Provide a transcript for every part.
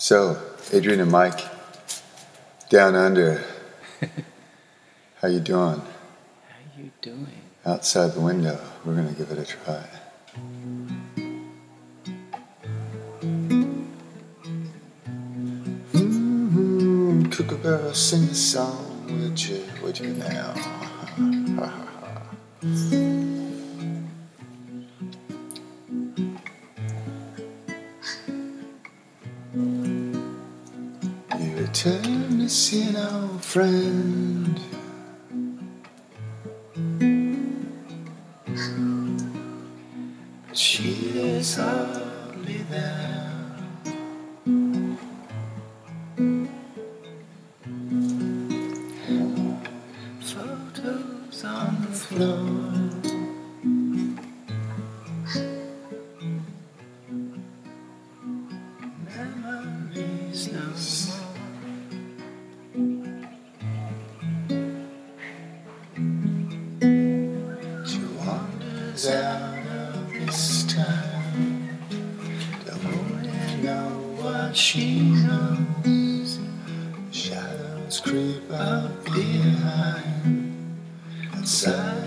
So, Adrian and Mike, down under. How you doing? How you doing? Outside the window. We're gonna give it a try. Mm-hmm. Kookaburra, sing a song, would you? Would you now? Ha, ha, ha. You return to an old friend. But she is hardly there. Photos on the floor. Memories no this time. Don't know what she knows. Shadows creep up behind outside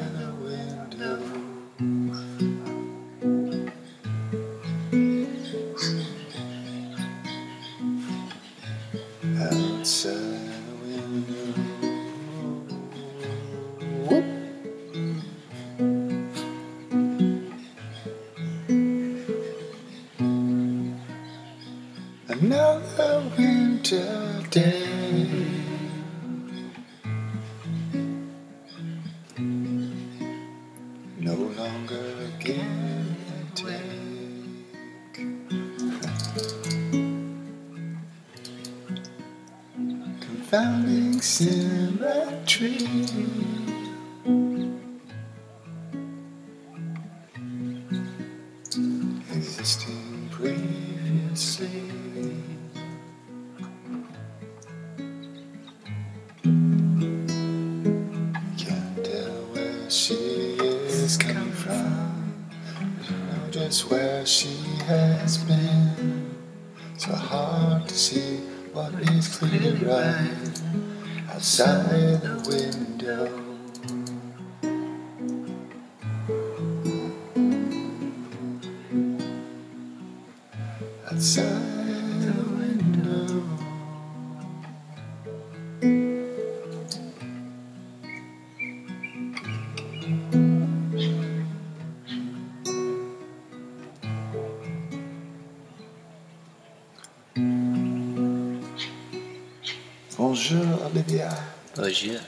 Another winter day. No longer give and. Confounding symmetry. Existing previously. Can't tell where she is coming from. You know just where she has been. So hard to see what is clearly right outside the window. Bonjour, Olivia. Bonjour.